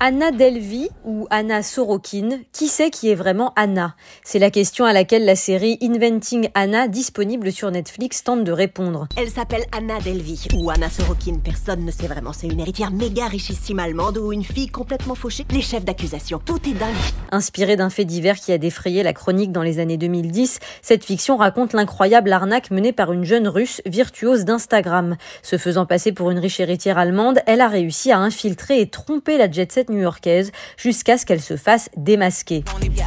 Anna Delvey ou Anna Sorokin, qui sait qui est vraiment Anna? C'est la question à laquelle la série Inventing Anna, disponible sur Netflix, tente de répondre. Elle s'appelle Anna Delvey ou Anna Sorokin, personne ne sait vraiment. C'est une héritière méga richissime allemande ou une fille complètement fauchée. Les chefs d'accusation, tout est dingue. Inspirée d'un fait divers qui a défrayé la chronique dans les années 2010, cette fiction raconte l'incroyable arnaque menée par une jeune russe virtuose d'Instagram. Se faisant passer pour une riche héritière allemande, elle a réussi à infiltrer et tromper la jet set new-yorkaise jusqu'à ce qu'elle se fasse démasquer.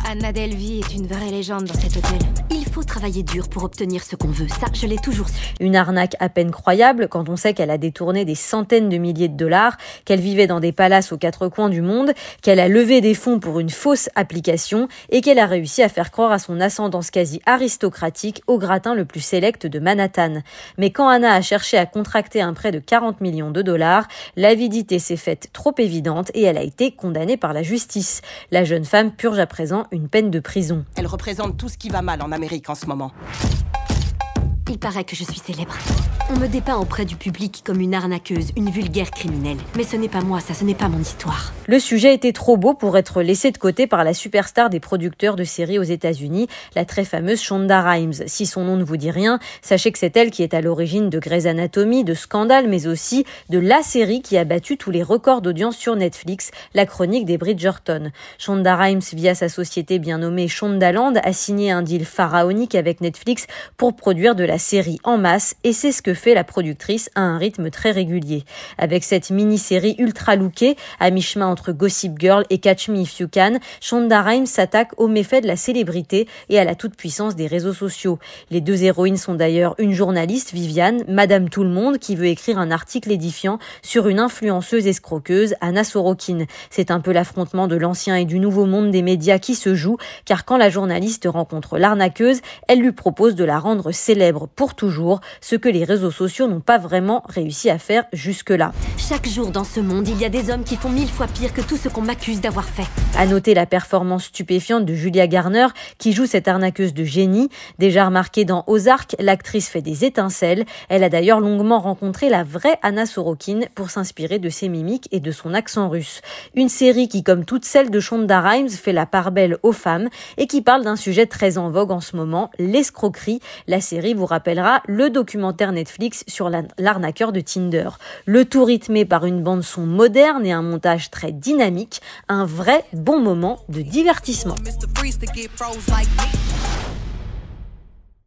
Anna Delvey est une vraie légende dans cet hôtel. Il faut travailler dur pour obtenir ce qu'on veut. Ça, je l'ai toujours su. Une arnaque à peine croyable quand on sait qu'elle a détourné des centaines de milliers de dollars, qu'elle vivait dans des palaces aux quatre coins du monde, qu'elle a levé des fonds pour une fausse application et qu'elle a réussi à faire croire à son ascendance quasi aristocratique au gratin le plus sélect de Manhattan. Mais quand Anna a cherché à contracter un prêt de 40 millions de dollars, l'avidité s'est faite trop évidente et elle a été condamnée par la justice. La jeune femme purge à présent une peine de prison. Elle représente tout ce qui va mal en Amérique en ce moment. Il paraît que je suis célèbre. On me dépeint auprès du public comme une arnaqueuse, une vulgaire criminelle. Mais ce n'est pas moi, ça, ce n'est pas mon histoire. Le sujet était trop beau pour être laissé de côté par la superstar des producteurs de séries aux États-Unis, la très fameuse Shonda Rhimes. Si son nom ne vous dit rien, sachez que c'est elle qui est à l'origine de Grey's Anatomy, de Scandale, mais aussi de la série qui a battu tous les records d'audience sur Netflix, la chronique des Bridgerton. Shonda Rhimes, via sa société bien nommée Shondaland, a signé un deal pharaonique avec Netflix pour produire de la série en masse et c'est ce que fait la productrice à un rythme très régulier. Avec cette mini-série ultra lookée, à mi-chemin entre Gossip Girl et Catch Me If You Can, Shonda Rhimes s'attaque aux méfaits de la célébrité et à la toute-puissance des réseaux sociaux. Les deux héroïnes sont d'ailleurs une journaliste, Viviane, Madame Tout le Monde, qui veut écrire un article édifiant sur une influenceuse escroqueuse, Anna Sorokin. C'est un peu l'affrontement de l'ancien et du nouveau monde des médias qui se joue, car quand la journaliste rencontre l'arnaqueuse, elle lui propose de la rendre célèbre pour toujours, ce que les réseaux sociaux n'ont pas vraiment réussi à faire jusque-là. Chaque jour dans ce monde, il y a des hommes qui font mille fois pire que tout ce qu'on m'accuse d'avoir fait. À noter la performance stupéfiante de Julia Garner, qui joue cette arnaqueuse de génie. Déjà remarquée dans Ozark, l'actrice fait des étincelles. Elle a d'ailleurs longuement rencontré la vraie Anna Sorokin pour s'inspirer de ses mimiques et de son accent russe. Une série qui, comme toutes celles de Shonda Rhimes, fait la part belle aux femmes et qui parle d'un sujet très en vogue en ce moment, l'escroquerie. La série vous le documentaire Netflix sur l'arnaqueur de Tinder. Le tout rythmé par une bande son moderne et un montage très dynamique, un vrai bon moment de divertissement.